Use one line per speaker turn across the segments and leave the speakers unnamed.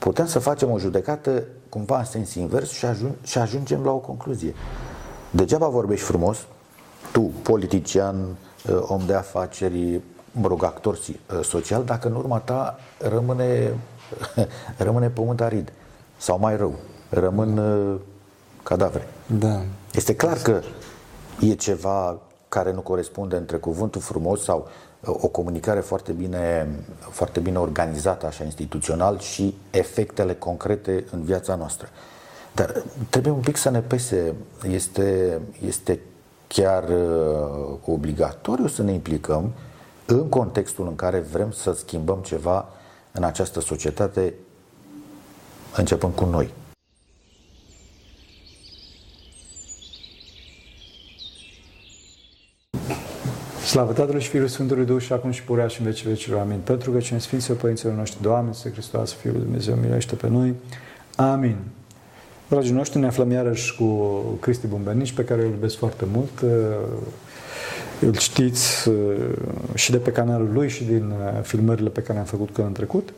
putem să facem o judecată cumva în sens invers și, ajung, și ajungem la o concluzie. Degeaba vorbești frumos, tu, politician, uh, om de afaceri, mă rog, actor uh, social, dacă în urma ta rămâne, rămâne pământ arid. Sau mai rău, rămân uh, cadavre.
Da.
Este clar că e ceva care nu corespunde între cuvântul frumos sau o comunicare foarte bine, foarte bine organizată, așa, instituțional și efectele concrete în viața noastră. Dar trebuie un pic să ne pese. Este, este chiar uh, obligatoriu să ne implicăm în contextul în care vrem să schimbăm ceva în această societate, începând cu noi.
Slavă Tatălui și Fiului Sfântului Duh și acum și purea și în vecii vecilor. Amin. Pentru că cine Sfinților Părinților noștri, Doamne, Să Hristos, Fiul lui Dumnezeu, miluiește pe noi. Amin. Dragii noștri, ne aflăm iarăși cu Cristi Bumbernici, pe care îl iubesc foarte mult. Îl știți uh, și de pe canalul lui și din uh, filmările pe care le-am făcut când în trecut.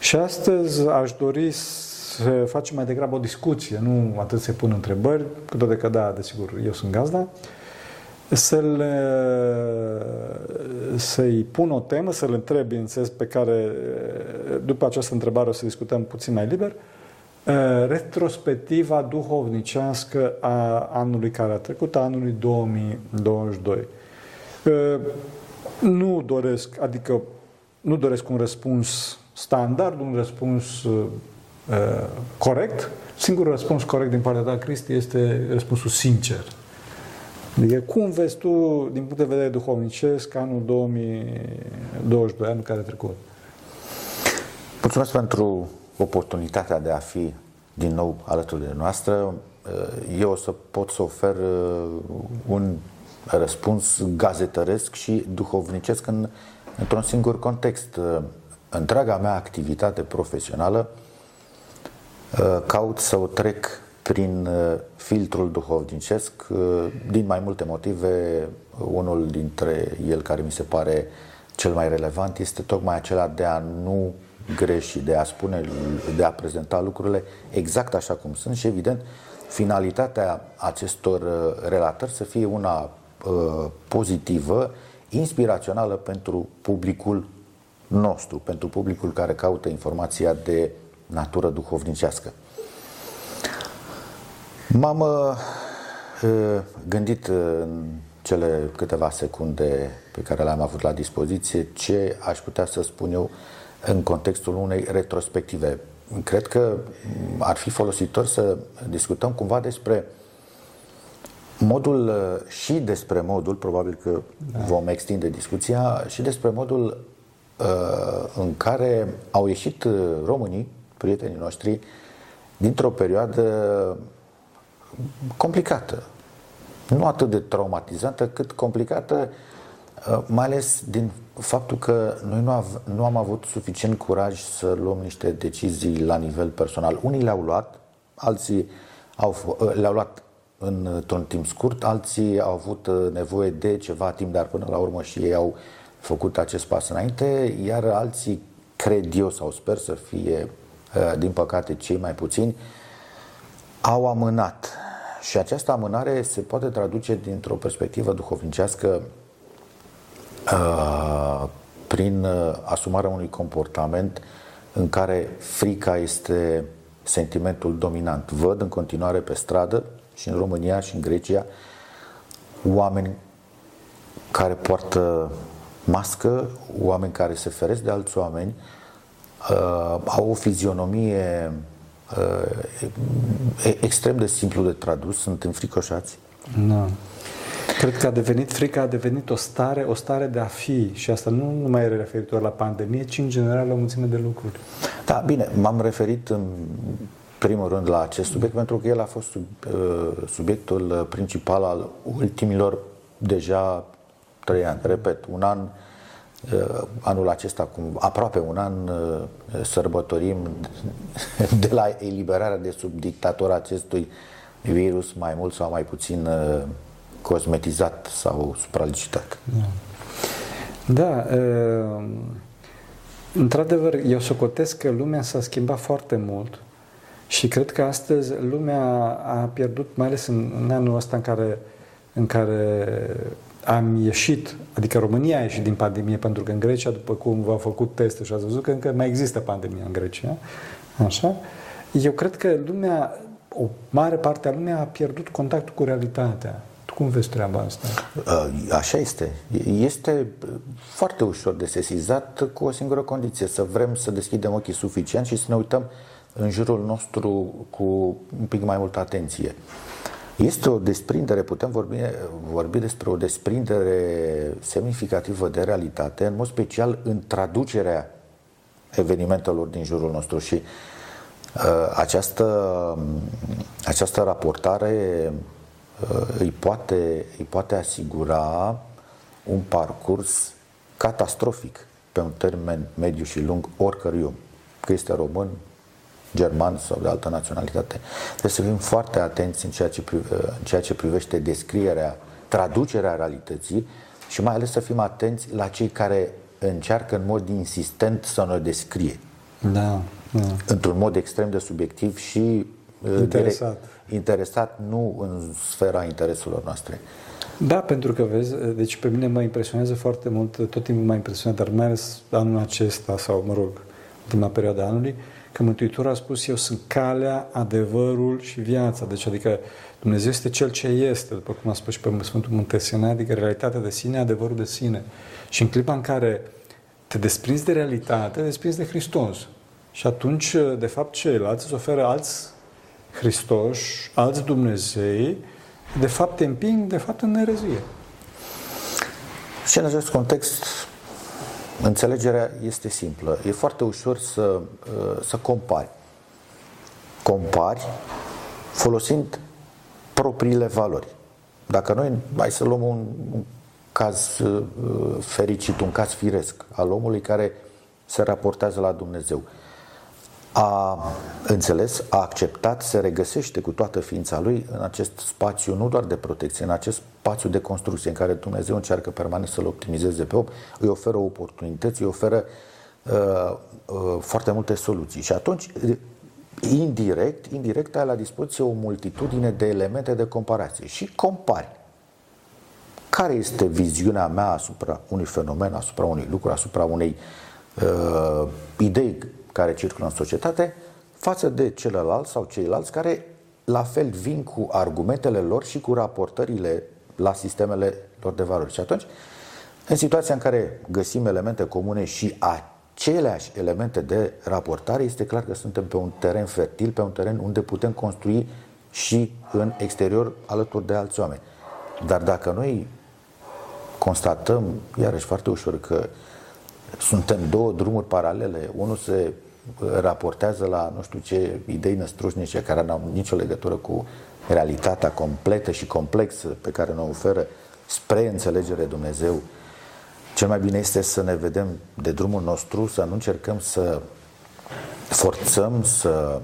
Și astăzi aș dori să facem mai degrabă o discuție, nu atât să pun întrebări, cu toate că da, desigur, eu sunt gazda, să-l, să-i pun o temă, să-l întreb, bineînțeles, pe care după această întrebare o să discutăm puțin mai liber, retrospectiva duhovnicească a anului care a trecut, a anului 2022. Nu doresc, adică nu doresc un răspuns standard, un răspuns corect. Singurul răspuns corect din partea ta, Cristi, este răspunsul sincer. Adică cum vezi tu, din punct de vedere duhovnicesc, anul 2022, anul care a trecut?
Mulțumesc pentru oportunitatea de a fi din nou alături de noastră. Eu o să pot să ofer uh, un răspuns gazetăresc și duhovnicesc în, într-un singur context. Întreaga mea activitate profesională uh, caut să o trec prin uh, filtrul duhovnicesc, uh, din mai multe motive. Unul dintre el care mi se pare cel mai relevant este tocmai acela de a nu greși, de a spune, de a prezenta lucrurile exact așa cum sunt și evident finalitatea acestor uh, relatări să fie una pozitivă, inspirațională pentru publicul nostru, pentru publicul care caută informația de natură duhovnicească. M-am uh, gândit în cele câteva secunde pe care le-am avut la dispoziție ce aș putea să spun eu în contextul unei retrospective. Cred că ar fi folositor să discutăm cumva despre modul și despre modul, probabil că da. vom extinde discuția, și despre modul uh, în care au ieșit românii, prietenii noștri, dintr-o perioadă complicată. Nu atât de traumatizantă, cât complicată, uh, mai ales din faptul că noi nu, av- nu am avut suficient curaj să luăm niște decizii la nivel personal. Unii le-au luat, alții au, uh, le-au luat într-un timp scurt, alții au avut uh, nevoie de ceva timp, dar până la urmă și ei au făcut acest pas înainte, iar alții, cred eu sau sper să fie, din păcate, cei mai puțini, au amânat. Și această amânare se poate traduce dintr-o perspectivă duhovnicească uh, prin uh, asumarea unui comportament în care frica este sentimentul dominant. Văd în continuare pe stradă și în România și în Grecia oameni care poartă mască, oameni care se feresc de alți oameni, uh, au o fizionomie uh, extrem de simplu de tradus, sunt înfricoșați.
Da. Cred că a devenit, frica a devenit o stare, o stare de a fi și asta nu numai e referitor la pandemie, ci în general la o mulțime de lucruri.
Da, bine, m-am referit în primul rând la acest subiect pentru că el a fost sub, uh, subiectul principal al ultimilor deja trei ani. Repet, un an uh, Uh, anul acesta, cum aproape un an, uh, sărbătorim de la eliberarea de sub dictatura acestui virus mai mult sau mai puțin uh, cosmetizat sau supralicitat.
Da. da Într-adevăr, eu socotesc că lumea s-a schimbat foarte mult și cred că astăzi lumea a pierdut, mai ales în, în anul ăsta în care, în care am ieșit, adică România a ieșit din pandemie, pentru că în Grecia, după cum v-au făcut teste și ați văzut că încă mai există pandemia în Grecia, așa, eu cred că lumea, o mare parte a lumea a pierdut contactul cu realitatea. Tu cum vezi treaba asta?
Așa este. Este foarte ușor de sesizat cu o singură condiție, să vrem să deschidem ochii suficient și să ne uităm în jurul nostru cu un pic mai multă atenție. Este o desprindere, putem vorbi, vorbi despre o desprindere semnificativă de realitate, în mod special în traducerea evenimentelor din jurul nostru și uh, această, această raportare uh, îi, poate, îi poate asigura un parcurs catastrofic pe un termen mediu și lung oricărui om, că este român, german sau de altă naționalitate. Trebuie să fim foarte atenți în ceea ce, prive, în ceea ce privește descrierea, traducerea realității și mai ales să fim atenți la cei care încearcă în mod insistent să ne descrie.
Da, da.
Într-un mod extrem de subiectiv și
uh, interesat. Direct,
interesat nu în sfera intereselor noastre.
Da, pentru că vezi, deci pe mine mă impresionează foarte mult, tot timpul m-a impresionat, dar mai ales anul acesta sau, mă rog, ultima perioadă a anului, uh, că Mântuitorul a spus eu sunt calea, adevărul și viața. Deci adică Dumnezeu este Cel ce este, după cum a spus și pe Sfântul Muntesian, adică realitatea de sine, adevărul de sine. Și în clipa în care te desprinzi de realitate, te desprinzi de Hristos. Și atunci, de fapt, ceilalți îți oferă alți Hristoși, alți Dumnezei, de fapt te împing, de fapt, în nerezie.
Și în acest context, Înțelegerea este simplă. E foarte ușor să, uh, să compari. Compari folosind propriile valori. Dacă noi, hai să luăm un, un caz uh, fericit, un caz firesc al omului care se raportează la Dumnezeu a înțeles, a acceptat, se regăsește cu toată ființa lui în acest spațiu, nu doar de protecție, în acest spațiu de construcție în care Dumnezeu încearcă permanent să-l optimizeze pe om, îi oferă oportunități, îi oferă uh, uh, foarte multe soluții. Și atunci, indirect, indirect ai la dispoziție o multitudine de elemente de comparație și compari. Care este viziunea mea asupra unui fenomen, asupra unui lucru, asupra unei uh, idei care circulă în societate față de celălalt sau ceilalți care la fel vin cu argumentele lor și cu raportările la sistemele lor de valori. Și atunci, în situația în care găsim elemente comune și aceleași elemente de raportare, este clar că suntem pe un teren fertil, pe un teren unde putem construi și în exterior alături de alți oameni. Dar dacă noi constatăm, iarăși foarte ușor, că suntem două drumuri paralele. Unul se raportează la nu știu ce idei năstrușnice care nu au nicio legătură cu realitatea completă și complexă pe care ne oferă spre înțelegere Dumnezeu. Cel mai bine este să ne vedem de drumul nostru, să nu încercăm să forțăm, să,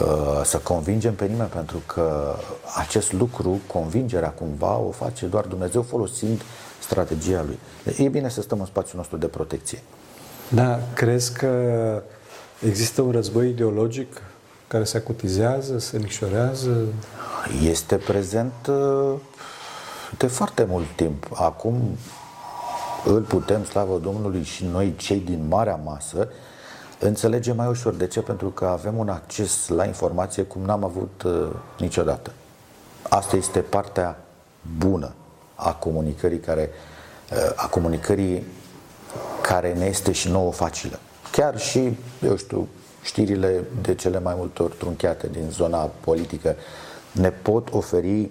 uh, să convingem pe nimeni, pentru că acest lucru, convingerea cumva, o face doar Dumnezeu folosind strategia lui. E bine să stăm în spațiul nostru de protecție.
Da, crezi că există un război ideologic care se acutizează, se micșorează?
Este prezent uh, de foarte mult timp. Acum îl putem, slavă Domnului, și noi, cei din marea masă, înțelegem mai ușor. De ce? Pentru că avem un acces la informație cum n-am avut uh, niciodată. Asta este partea bună a comunicării care, uh, a comunicării care ne este și nouă facilă. Chiar și, eu știu, știrile de cele mai multe ori trunchiate din zona politică ne pot oferi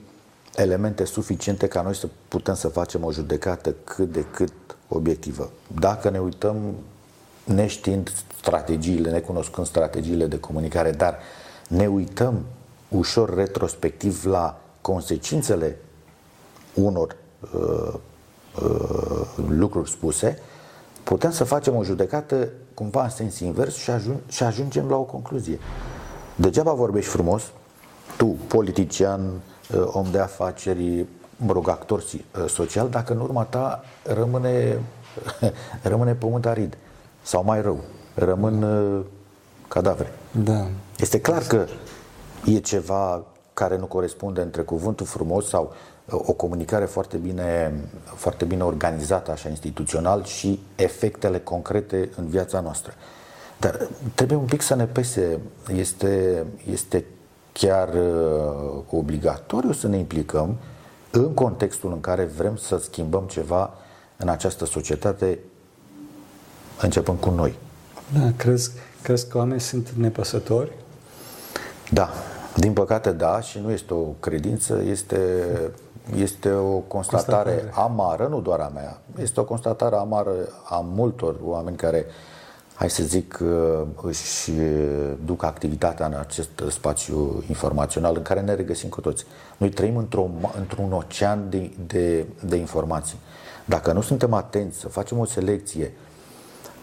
elemente suficiente ca noi să putem să facem o judecată cât de cât obiectivă. Dacă ne uităm neștiind strategiile, necunoscând strategiile de comunicare, dar ne uităm ușor retrospectiv la consecințele unor uh, uh, lucruri spuse, putem să facem o judecată cumva în sens invers și, ajung, și ajungem la o concluzie. Degeaba vorbești frumos, tu, politician, uh, om de afaceri, mă rog, actor uh, social, dacă în urma ta rămâne, rămâne pământ arid. sau mai rău, rămân uh, cadavre.
Da.
Este clar că e ceva care nu corespunde între cuvântul frumos sau uh, o comunicare foarte bine, foarte bine organizată, așa, instituțional și efectele concrete în viața noastră. Dar trebuie un pic să ne pese. Este, este chiar uh, obligatoriu să ne implicăm în contextul în care vrem să schimbăm ceva în această societate, începând cu noi.
Da, crezi, crezi că oamenii sunt nepăsători?
Da, din păcate da, și nu este o credință, este, este o constatare, constatare amară, nu doar a mea, este o constatare amară a multor oameni care uh, hai să zic, uh, își duc activitatea în acest spațiu informațional în care ne regăsim cu toți. Noi trăim într-o, într-un ocean de, de, de informații. Dacă nu suntem atenți să facem o selecție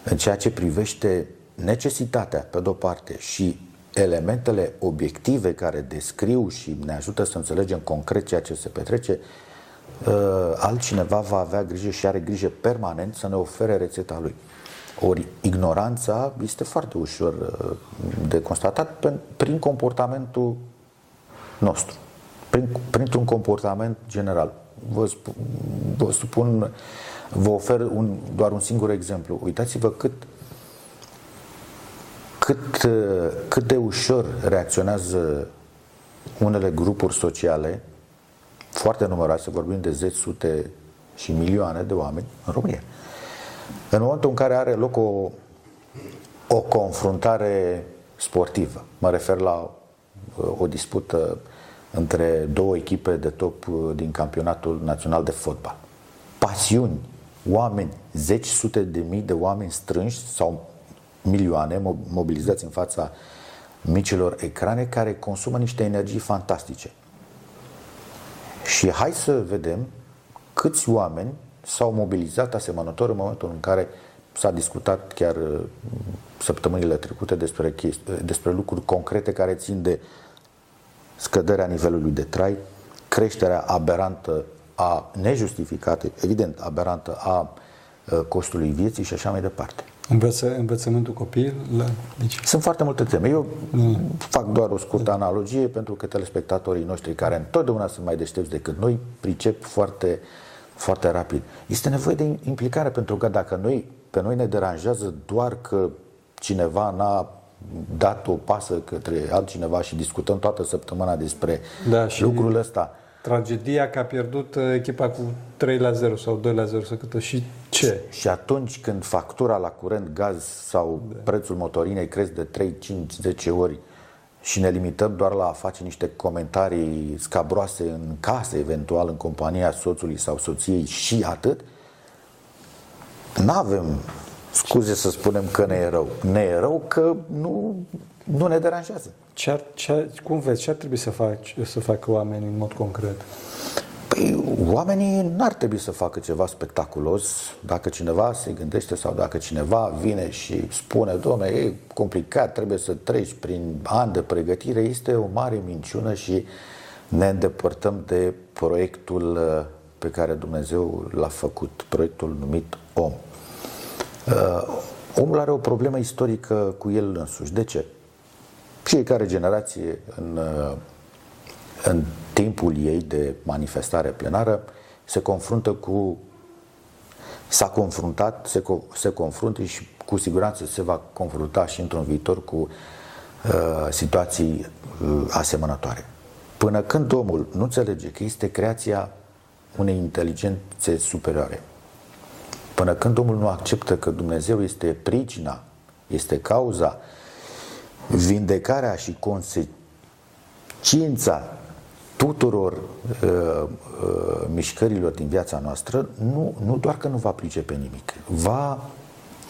în ceea ce privește necesitatea, pe de-o parte, și elementele obiective care descriu și ne ajută să înțelegem concret ceea ce se petrece, uh, altcineva va avea grijă și are grijă permanent să ne ofere rețeta lui. Ori ignoranța este foarte ușor uh, de constatat prin comportamentul nostru, prin, printr-un comportament general. Vă, spun, vă spun, vă ofer un, doar un singur exemplu. Uitați-vă cât, cât, uh, cât de ușor reacționează unele grupuri sociale, foarte numeroase, vorbim de zeci, sute și milioane de oameni în România, în momentul în care are loc o, o confruntare sportivă, mă refer la uh, o dispută între două echipe de top uh, din campionatul național de fotbal. Pasiuni, oameni, zeci, sute de mii de oameni strânși sau milioane mobilizați în fața micilor ecrane care consumă niște energii fantastice. Și hai să vedem câți oameni s-au mobilizat asemănător în momentul în care s-a discutat chiar uh, săptămânile trecute despre, chesti- uh, despre lucruri concrete care țin de scăderea nivelului de trai, creșterea aberantă a nejustificată, evident aberantă a uh, costului vieții și așa mai departe.
Învăță, învățământul copil la
deci. Sunt foarte multe teme. Eu mm. fac doar o scurtă analogie pentru că telespectatorii noștri care întotdeauna sunt mai deștepți decât noi pricep foarte uh, foarte rapid. Este nevoie de implicare pentru că dacă noi, pe noi ne deranjează doar că cineva n-a dat o pasă către altcineva și discutăm toată săptămâna despre da, și lucrul ăsta.
Tragedia că a pierdut uh, echipa cu 3 la 0 sau 2 la 0 să câtă și ce?
Și atunci când factura la curent, gaz sau da. prețul motorinei cresc de 3, 5, 10 ori și ne limităm doar la a face niște comentarii scabroase în casă, eventual în compania soțului sau soției și atât, nu avem scuze să spunem că ne e rău. Ne e rău că nu, nu ne deranjează.
Ce ar, ce ar, cum vezi, ce ar trebui să, faci, să facă oamenii în mod concret?
Păi, oamenii n-ar trebui să facă ceva spectaculos dacă cineva se gândește sau dacă cineva vine și spune, domne, e complicat, trebuie să treci prin ani de pregătire, este o mare minciună și ne îndepărtăm de proiectul uh, pe care Dumnezeu l-a făcut, proiectul numit om. Uh, omul are o problemă istorică cu el însuși. De ce? Fiecare generație în uh, în timpul ei de manifestare plenară se confruntă cu s-a confruntat, se, se confruntă și cu siguranță se va confrunta și într-un viitor cu uh, situații uh, asemănătoare. Până când omul nu înțelege că este creația unei inteligențe superioare, până când omul nu acceptă că Dumnezeu este pricina, este cauza, vindecarea și consecința tuturor uh, uh, mișcărilor din viața noastră, nu, nu doar că nu va pricepe nimic, va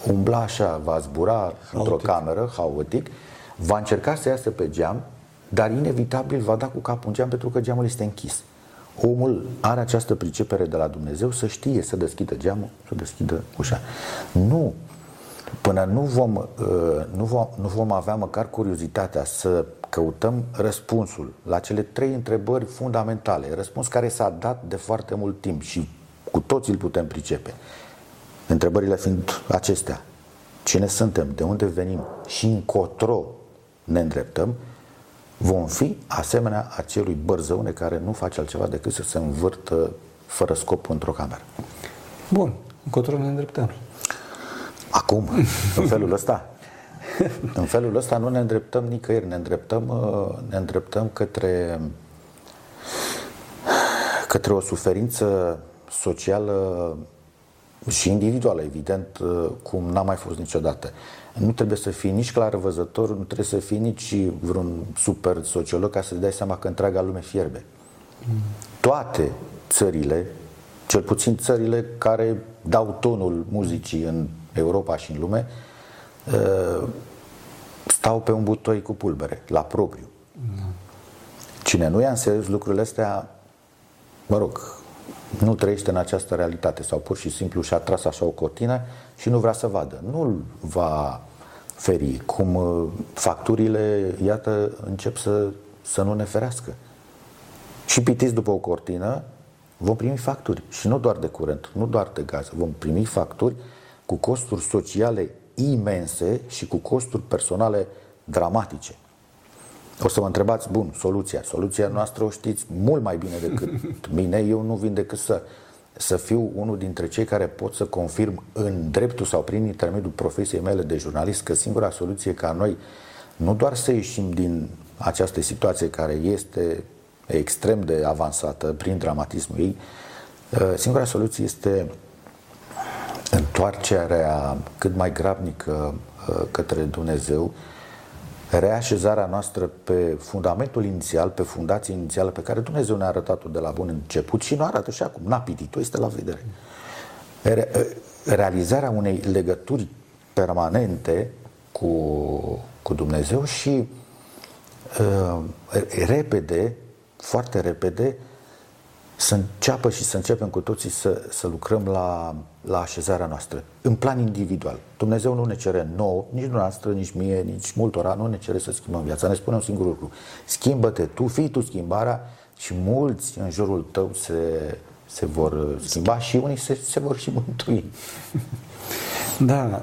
umbla așa, va zbura haotic. într-o cameră, haotic, va încerca să iasă pe geam, dar inevitabil va da cu capul în geam pentru că geamul este închis. Omul are această pricepere de la Dumnezeu să știe să deschidă geamul, să deschidă ușa. Nu Până nu vom, uh, nu vom, nu vom avea măcar curiozitatea să căutăm răspunsul la cele trei întrebări fundamentale, răspuns care s-a dat de foarte mult timp și cu toții îl putem pricepe. Întrebările fiind acestea. cine suntem, de unde venim și încotro ne îndreptăm, vom fi asemenea acelui bărzăune care nu face altceva decât să se învârtă fără scop într-o cameră.
Bun, încotro ne îndreptăm.
Acum, în felul ăsta. În felul ăsta nu ne îndreptăm nicăieri, ne îndreptăm, uh, ne îndreptăm către, către o suferință socială și individuală, evident, uh, cum n-a mai fost niciodată. Nu trebuie să fii nici clar văzător, nu trebuie să fii nici vreun super sociolog ca să-ți dai seama că întreaga lume fierbe. Toate țările, cel puțin țările care dau tonul muzicii în Europa și în lume, uh, stau pe un butoi cu pulbere, la propriu. Cine nu ia în serios lucrurile astea, mă rog, nu trăiește în această realitate sau pur și simplu și-a tras așa o cortină și nu vrea să vadă. Nu-l va feri, cum uh, facturile, iată, încep să, să nu ne ferească. Și pitiți după o cortină, vom primi facturi. Și nu doar de curent, nu doar de gaz. Vom primi facturi cu costuri sociale imense și cu costuri personale dramatice. O să mă întrebați, bun, soluția. Soluția noastră o știți mult mai bine decât mine. Eu nu vin decât să, să fiu unul dintre cei care pot să confirm în dreptul sau prin intermediul profesiei mele de jurnalist că singura soluție ca noi nu doar să ieșim din această situație care este extrem de avansată prin dramatismul ei, singura soluție este întoarcerea cât mai grabnică uh, către Dumnezeu, reașezarea noastră pe fundamentul inițial, pe fundația inițială pe care Dumnezeu ne-a arătat-o de la bun început și nu arată și acum, n-a pitit-o, este la vedere. Re- uh, realizarea unei legături permanente cu, cu Dumnezeu și uh, repede, foarte repede, să înceapă și să începem cu toții să, să lucrăm la, la așezarea noastră, în plan individual. Dumnezeu nu ne cere nouă, nici noastră, nici mie, nici multora, nu ne cere să schimbăm viața. Ne spune un singur lucru. Schimbă-te tu, fii tu schimbarea și mulți în jurul tău se, se vor schimba și unii se, se vor și mântui.
Da,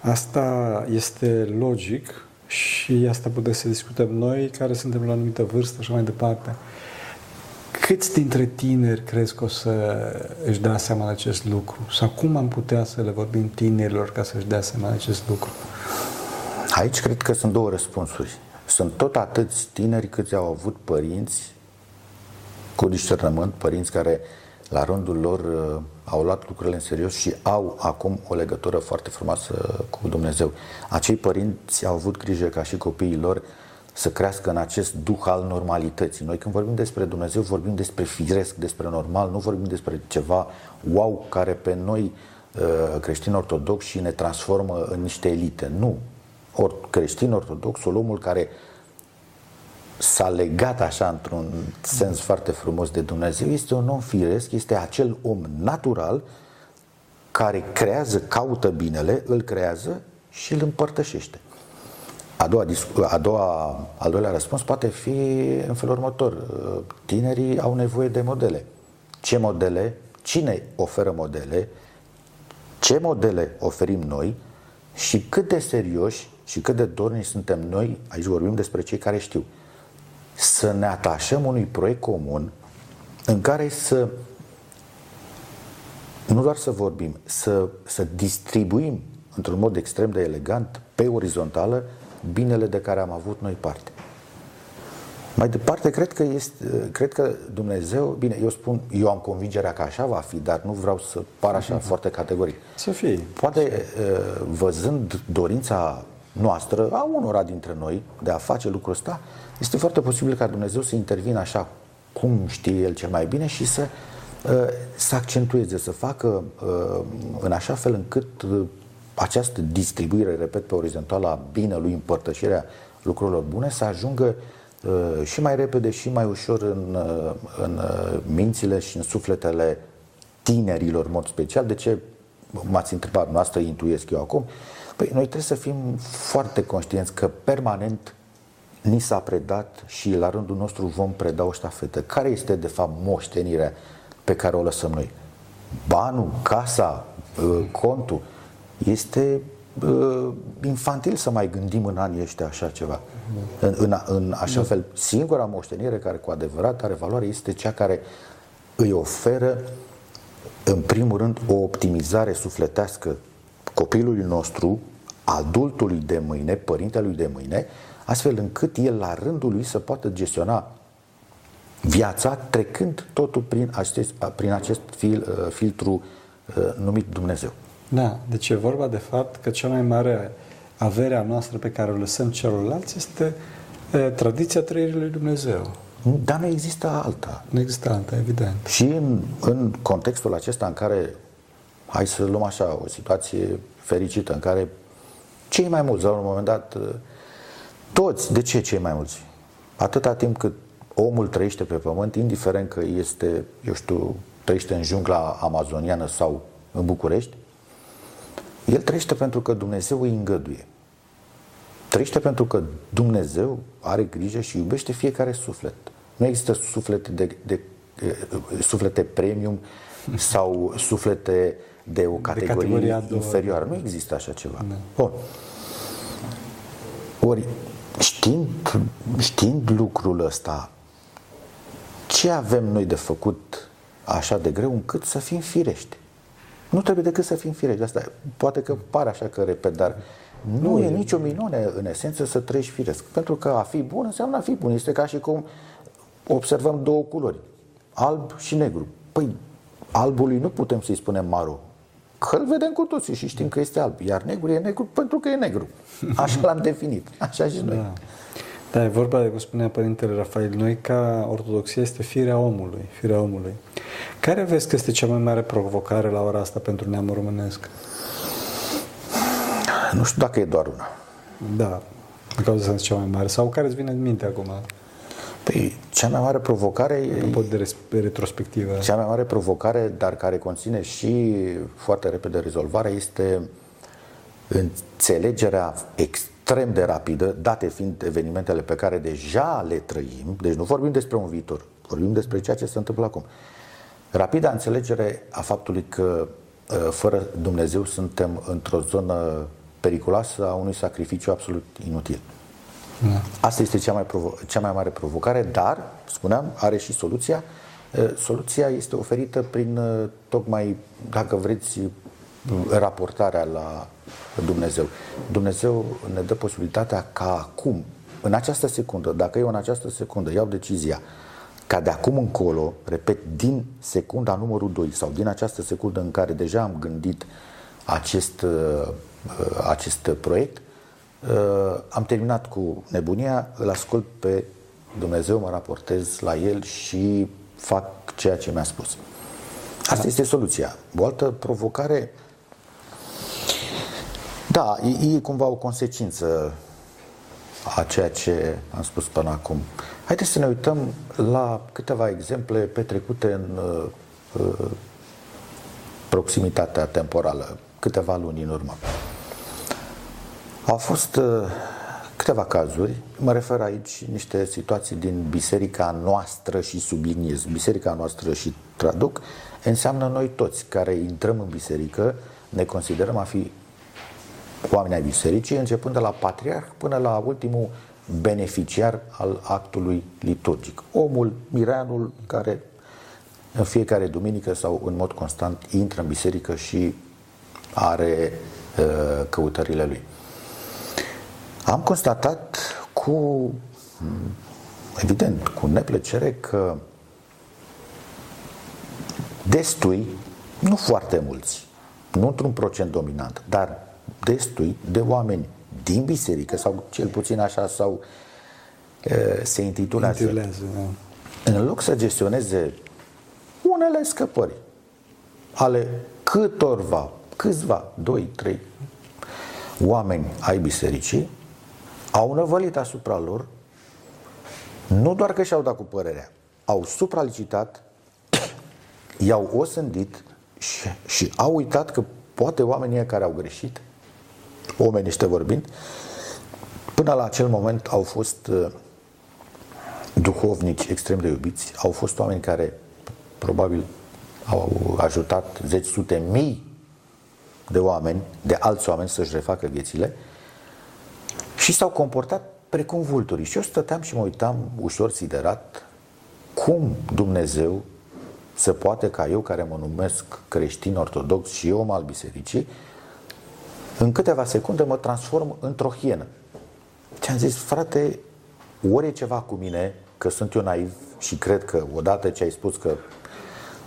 asta este logic și asta putem să discutăm noi care suntem la o anumită vârstă și mai departe. Câți dintre tineri crezi că o să își dea seama de acest lucru? Sau cum am putea să le vorbim tinerilor ca să își dea seama de acest lucru?
Aici cred că sunt două răspunsuri. Sunt tot atâți tineri câți au avut părinți cu discernământ, părinți care la rândul lor uh, au luat lucrurile în serios și au acum o legătură foarte frumoasă cu Dumnezeu. Acei părinți au avut grijă ca și copiii lor să crească în acest duh al normalității. Noi când vorbim despre Dumnezeu, vorbim despre firesc, despre normal, nu vorbim despre ceva wow care pe noi uh, creștini ortodoxi și ne transformă în niște elite. Nu. Or, creștin ortodox, omul care s-a legat așa într-un sens foarte frumos de Dumnezeu, este un om firesc, este acel om natural care creează, caută binele, îl creează și îl împărtășește. A doua, a doua, al doilea răspuns poate fi în felul următor. Tinerii au nevoie de modele. Ce modele? Cine oferă modele? Ce modele oferim noi? Și cât de serioși și cât de dorni suntem noi, aici vorbim despre cei care știu, să ne atașăm unui proiect comun în care să nu doar să vorbim, să, să distribuim într-un mod extrem de elegant, pe orizontală, binele de care am avut noi parte. Mai departe, cred că, este, cred că Dumnezeu, bine, eu spun, eu am convingerea că așa va fi, dar nu vreau să par așa uh-huh. foarte categoric.
Să fie.
Poate, văzând dorința noastră, a unora dintre noi, de a face lucrul ăsta, este foarte posibil ca Dumnezeu să intervină așa cum știe El cel mai bine și să, să accentueze, să facă în așa fel încât această distribuire, repet, pe orizontală a binelui, împărtășirea lucrurilor bune, să ajungă uh, și mai repede și mai ușor în, uh, în uh, mințile și în sufletele tinerilor, în mod special. De ce m-ați întrebat, noastră intuiesc eu acum? Păi noi trebuie să fim foarte conștienți că permanent ni s-a predat și la rândul nostru vom preda o ștafetă. Care este de fapt moștenirea pe care o lăsăm noi? Banul, casa, contul? Este uh, infantil să mai gândim în anii ăștia așa ceva. În, în, în așa fel, singura moștenire care cu adevărat are valoare este cea care îi oferă în primul rând o optimizare sufletească copilului nostru, adultului de mâine, părintelui de mâine, astfel încât el la rândul lui să poată gestiona viața trecând totul prin acest, prin acest fil, uh, filtru uh, numit Dumnezeu.
Da, deci e vorba de fapt că cea mai mare averea noastră pe care o lăsăm celorlalți este e, tradiția trăirii lui Dumnezeu.
Dar nu există alta.
Nu există alta, evident.
Și în, în contextul acesta în care, hai să luăm așa, o situație fericită, în care cei mai mulți, la un moment dat, toți, de ce cei mai mulți? Atâta timp cât omul trăiește pe pământ, indiferent că este, eu știu, trăiește în jungla amazoniană sau în București, el trăiește pentru că Dumnezeu îi îngăduie. Trăiește pentru că Dumnezeu are grijă și iubește fiecare suflet. Nu există suflete, de, de, de suflete premium sau suflete de o categorie de inferioară. Nu există așa ceva. Da. Bun. Ori, știind, știind lucrul ăsta, ce avem noi de făcut așa de greu încât să fim firești? Nu trebuie decât să fim firești. Asta poate că pare așa că repet, dar nu, nu e, e nicio minune în esență să trăiești firesc. Pentru că a fi bun înseamnă a fi bun. Este ca și cum observăm două culori, alb și negru. Păi, albului nu putem să-i spunem maro, că îl vedem cu toții și știm că este alb. Iar negru e negru pentru că e negru. Așa l-am definit. Așa și noi. Da.
Da, e vorba de, cum spunea Părintele Rafael, noi ca ortodoxie este firea omului, firea omului. Care vezi că este cea mai mare provocare la ora asta pentru neamul românesc?
Nu știu dacă e doar una.
Da, în cauza asta cea mai mare. Sau care îți vine în minte acum?
Păi, cea mai mare provocare
e... pot de retrospectivă.
Cea mai mare provocare, dar care conține și foarte repede rezolvarea, este înțelegerea extrem de rapidă, date fiind evenimentele pe care deja le trăim, deci nu vorbim despre un viitor, vorbim despre ceea ce se întâmplă acum. Rapida înțelegere a faptului că ă, fără Dumnezeu suntem într-o zonă periculoasă a unui sacrificiu absolut inutil. Da. Asta este cea mai, provo- cea mai mare provocare, dar, spuneam, are și soluția. Ă, soluția este oferită prin, ă, tocmai, dacă vreți, raportarea la Dumnezeu. Dumnezeu ne dă posibilitatea ca acum, în această secundă, dacă eu în această secundă iau decizia ca de acum încolo, repet, din secunda numărul 2 sau din această secundă în care deja am gândit acest, uh, acest proiect, uh, am terminat cu nebunia, îl ascult pe Dumnezeu, mă raportez la el și fac ceea ce mi-a spus. Asta este soluția. O altă provocare da, e, e cumva o consecință a ceea ce am spus până acum. Haideți să ne uităm la câteva exemple petrecute în uh, uh, proximitatea temporală, câteva luni în urmă. Au fost uh, câteva cazuri, mă refer aici niște situații din biserica noastră și subliniez, biserica noastră și traduc, înseamnă noi toți care intrăm în biserică, ne considerăm a fi oameni ai bisericii, începând de la patriarh până la ultimul beneficiar al actului liturgic. Omul, mireanul, care în fiecare duminică sau în mod constant intră în biserică și are uh, căutările lui. Am constatat cu, evident, cu neplăcere că destui, nu foarte mulți, nu într-un procent dominant, dar destui de oameni din biserică, sau cel puțin așa sau se intitulează, intitulează da. în loc să gestioneze unele scăpări ale câtorva, câțiva, doi, trei oameni ai bisericii, au năvălit asupra lor, nu doar că și-au dat cu părerea, au supralicitat, i-au osândit și, și au uitat că poate oamenii care au greșit omenește vorbind, până la acel moment au fost uh, duhovnici extrem de iubiți, au fost oameni care probabil au ajutat zeci sute mii de oameni, de alți oameni să-și refacă viețile și s-au comportat precum vulturii. Și eu stăteam și mă uitam ușor siderat cum Dumnezeu se poate ca eu, care mă numesc creștin ortodox și eu om al bisericii, în câteva secunde mă transform într-o hienă. Și am zis, frate, ori e ceva cu mine, că sunt eu naiv și cred că odată ce ai spus că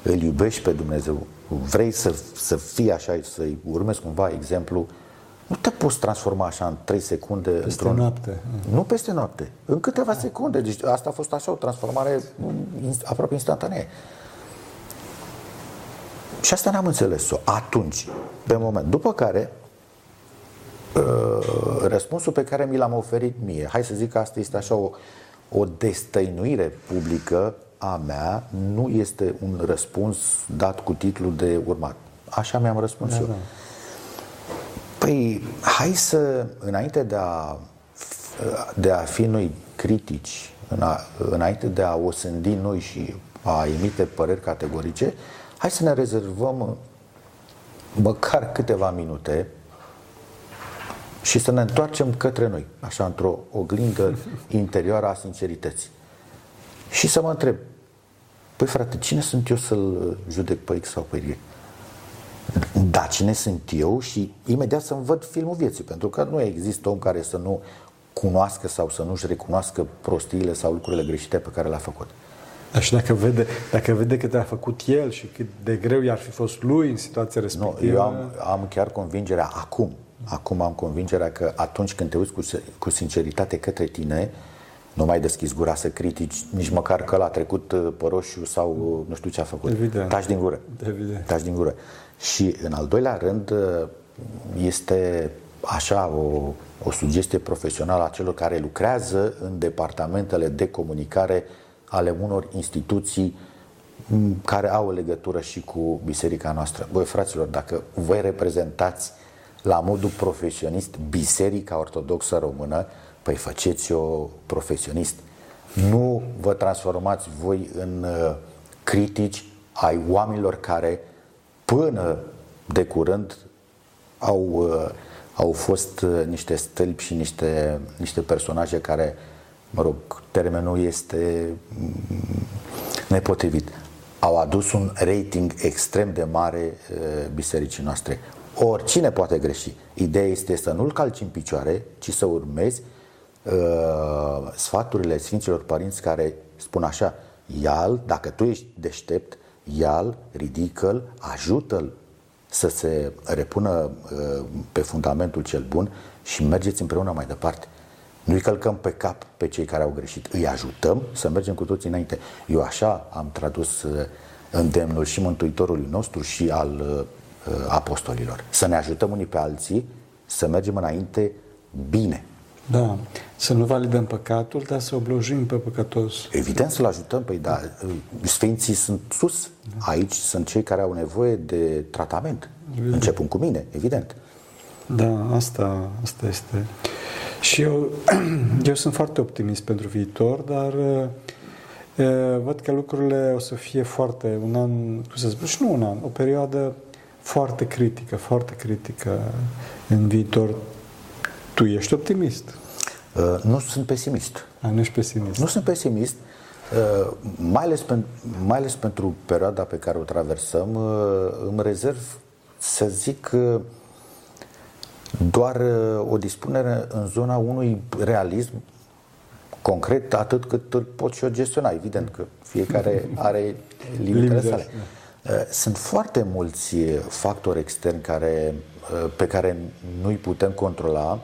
îl iubești pe Dumnezeu, vrei să, să fii așa, să-i urmezi cumva exemplu, nu te poți transforma așa în 3 secunde
Peste
într-un...
noapte.
Nu peste noapte, în câteva secunde. Deci asta a fost așa o transformare aproape instantanee. Și asta n-am înțeles-o atunci, pe moment. După care, uh, răspunsul pe care mi l-am oferit mie, hai să zic că asta este așa o, o destăinuire publică a mea, nu este un răspuns dat cu titlul de urmat. Așa mi-am răspuns da, eu. Da. Păi, hai să, înainte de a, de a fi noi critici, înainte de a osândi noi și a emite păreri categorice, hai să ne rezervăm măcar câteva minute și să ne întoarcem către noi, așa, într-o oglindă interioară a sincerității. Și să mă întreb, păi frate, cine sunt eu să-l judec pe X sau pe Y? Da, cine sunt eu și imediat să-mi văd filmul vieții, pentru că nu există om care să nu cunoască sau să nu-și recunoască prostiile sau lucrurile greșite pe care le-a făcut.
Și dacă vede, dacă vede că te-a făcut el și cât de greu i-ar fi fost lui în situația respectivă...
Nu, eu am, am chiar convingerea acum, acum am convingerea că atunci când te uiți cu, cu sinceritate către tine, nu mai deschizi gura să critici nici măcar că l-a trecut uh, pe roșu sau uh, nu știu ce a făcut.
Evident.
Taci din gură.
Evident.
Taci din gură. Și în al doilea rând uh, este așa o, o sugestie profesională a celor care lucrează în departamentele de comunicare ale unor instituții care au o legătură și cu biserica noastră. Băi, fraților, dacă voi reprezentați la modul profesionist Biserica Ortodoxă Română, păi faceți-o profesionist. Nu vă transformați voi în uh, critici ai oamenilor care până de curând au, uh, au fost uh, niște stâlpi și niște, niște personaje care, mă rog, termenul este mm, nepotrivit. Au adus un rating extrem de mare bisericii noastre. Oricine poate greși. Ideea este să nu-l calci în picioare, ci să urmezi uh, sfaturile Sfinților Părinți care spun așa, ia dacă tu ești deștept, ia ridică-l, ajută-l să se repună uh, pe fundamentul cel bun și mergeți împreună mai departe. Nu-i călcăm pe cap pe cei care au greșit, îi ajutăm să mergem cu toții înainte. Eu așa am tradus uh, îndemnul și Mântuitorului nostru și al uh, apostolilor. Să ne ajutăm unii pe alții, să mergem înainte bine.
Da, să nu validăm păcatul, dar să oblojim pe păcătos.
Evident să-l ajutăm, păi da, sfinții sunt sus. Aici sunt cei care au nevoie de tratament. Evident. Începând cu mine, evident.
Da, asta, asta este. Și eu, eu sunt foarte optimist pentru viitor, dar e, văd că lucrurile o să fie foarte, un an, cum să spun, și nu un an, o perioadă foarte critică, foarte critică în viitor tu ești optimist.
Uh, nu sunt pesimist.
A, nu ești pesimist.
Nu sunt pesimist, uh, mai, ales pen, mai ales pentru perioada pe care o traversăm, uh, îmi rezerv să zic uh, doar uh, o dispunere în zona unui realism concret atât cât îl pot și eu gestiona. Evident că fiecare are limitele sale. Da. Uh, sunt foarte mulți factori externi care, uh, pe care nu-i putem controla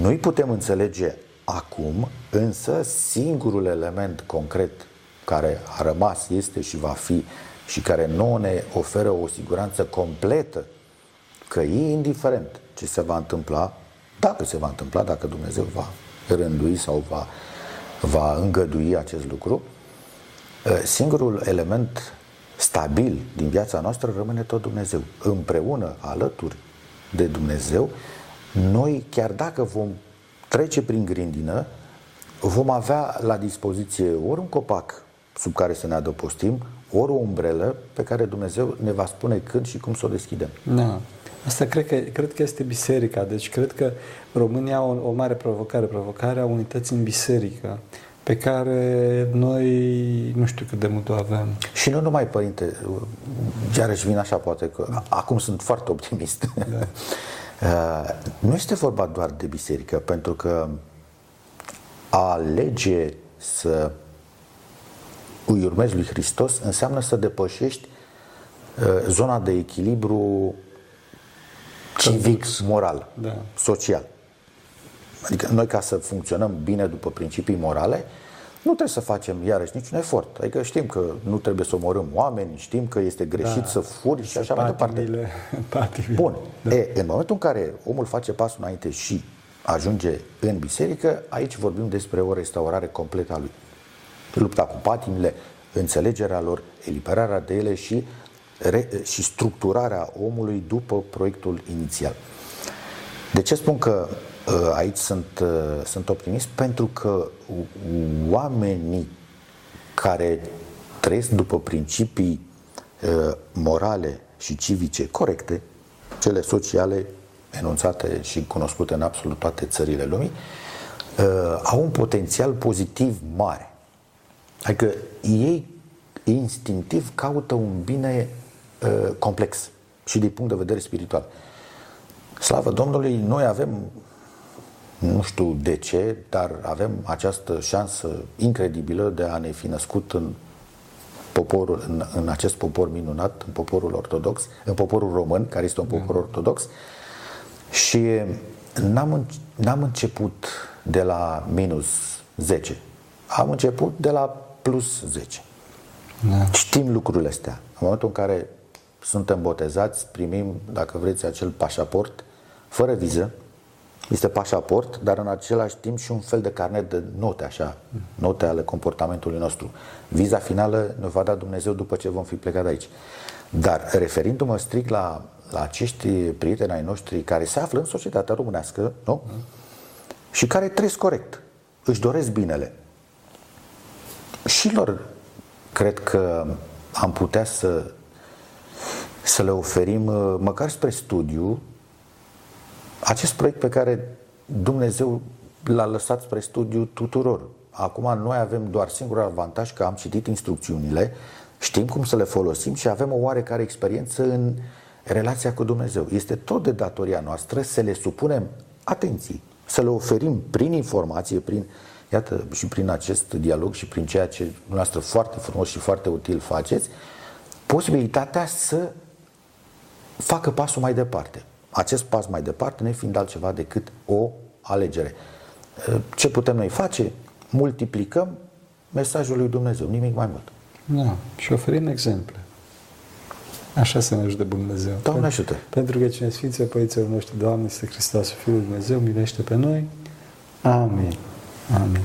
nu-i putem înțelege acum, însă singurul element concret care a rămas, este și va fi și care nu ne oferă o siguranță completă că e indiferent ce se va întâmpla, dacă se va întâmpla, dacă Dumnezeu va rândui sau va, va îngădui acest lucru, ă, singurul element stabil din viața noastră rămâne tot Dumnezeu. Împreună, alături de Dumnezeu, noi, chiar dacă vom trece prin grindină, vom avea la dispoziție ori un copac sub care să ne adăpostim, ori o umbrelă pe care Dumnezeu ne va spune când și cum să o deschidem.
Da. Asta cred că, cred că este biserica. Deci cred că România au o, o mare provocare, provocarea unității în biserică, pe care noi nu știu cât de mult o avem.
Și nu numai, părinte, iarăși vin așa, poate că acum sunt foarte optimist. Da. Uh, nu este vorba doar de biserică, pentru că a alege să îi urmezi lui Hristos înseamnă să depășești uh, zona de echilibru civic, moral, da. social. Adică noi ca să funcționăm bine după principii morale, nu trebuie să facem iarăși niciun efort. Adică știm că nu trebuie să omorâm oameni, știm că este greșit da. să furi și așa mai departe.
Patimile.
Bun. Da. E, în momentul în care omul face pasul înainte și ajunge în biserică, aici vorbim despre o restaurare completă a lui. Lupta cu patimile, înțelegerea lor, eliberarea de ele și, re, și structurarea omului după proiectul inițial. De ce spun că ă, aici sunt, ă, sunt optimist? Pentru că oamenii care trăiesc după principii ă, morale și civice corecte, cele sociale enunțate și cunoscute în absolut toate țările lumii, au un potențial pozitiv mare. Adică ei instinctiv caută un bine uh, complex și din punct de vedere spiritual. Slavă Domnului, noi avem, nu știu de ce, dar avem această șansă incredibilă de a ne fi născut în poporul, în, în acest popor minunat, în poporul ortodox, în poporul român, care este un popor mm. ortodox. Și n-am, n-am început de la minus 10. Am început de la plus 10. Da. Știm lucrurile astea. În momentul în care suntem botezați, primim, dacă vreți, acel pașaport fără viză. Este pașaport, dar în același timp și un fel de carnet de note, așa, note ale comportamentului nostru. Viza finală ne va da Dumnezeu după ce vom fi plecat de aici. Dar referindu-mă strict la, la acești prieteni ai noștri care se află în societatea românească, nu? Și care trăiesc corect, își doresc binele, și lor cred că am putea să, să le oferim, uh, măcar spre studiu, acest proiect pe care Dumnezeu l-a lăsat spre studiu tuturor. Acum noi avem doar singurul avantaj că am citit instrucțiunile, știm cum să le folosim și avem o oarecare experiență în relația cu Dumnezeu. Este tot de datoria noastră să le supunem atenții, să le oferim prin informație, prin Iată, și prin acest dialog și prin ceea ce noastră foarte frumos și foarte util faceți, posibilitatea să facă pasul mai departe. Acest pas mai departe ne fiind altceva decât o alegere. Ce putem noi face? Multiplicăm mesajul lui Dumnezeu, nimic mai mult.
Da, și oferim exemple. Așa să ne ajute Dumnezeu.
Doamne ajută!
Pentru că cine Sfinții Părinților noștri, Doamne, este Hristos, Fiul Dumnezeu, milește pe noi. Amin. Amin.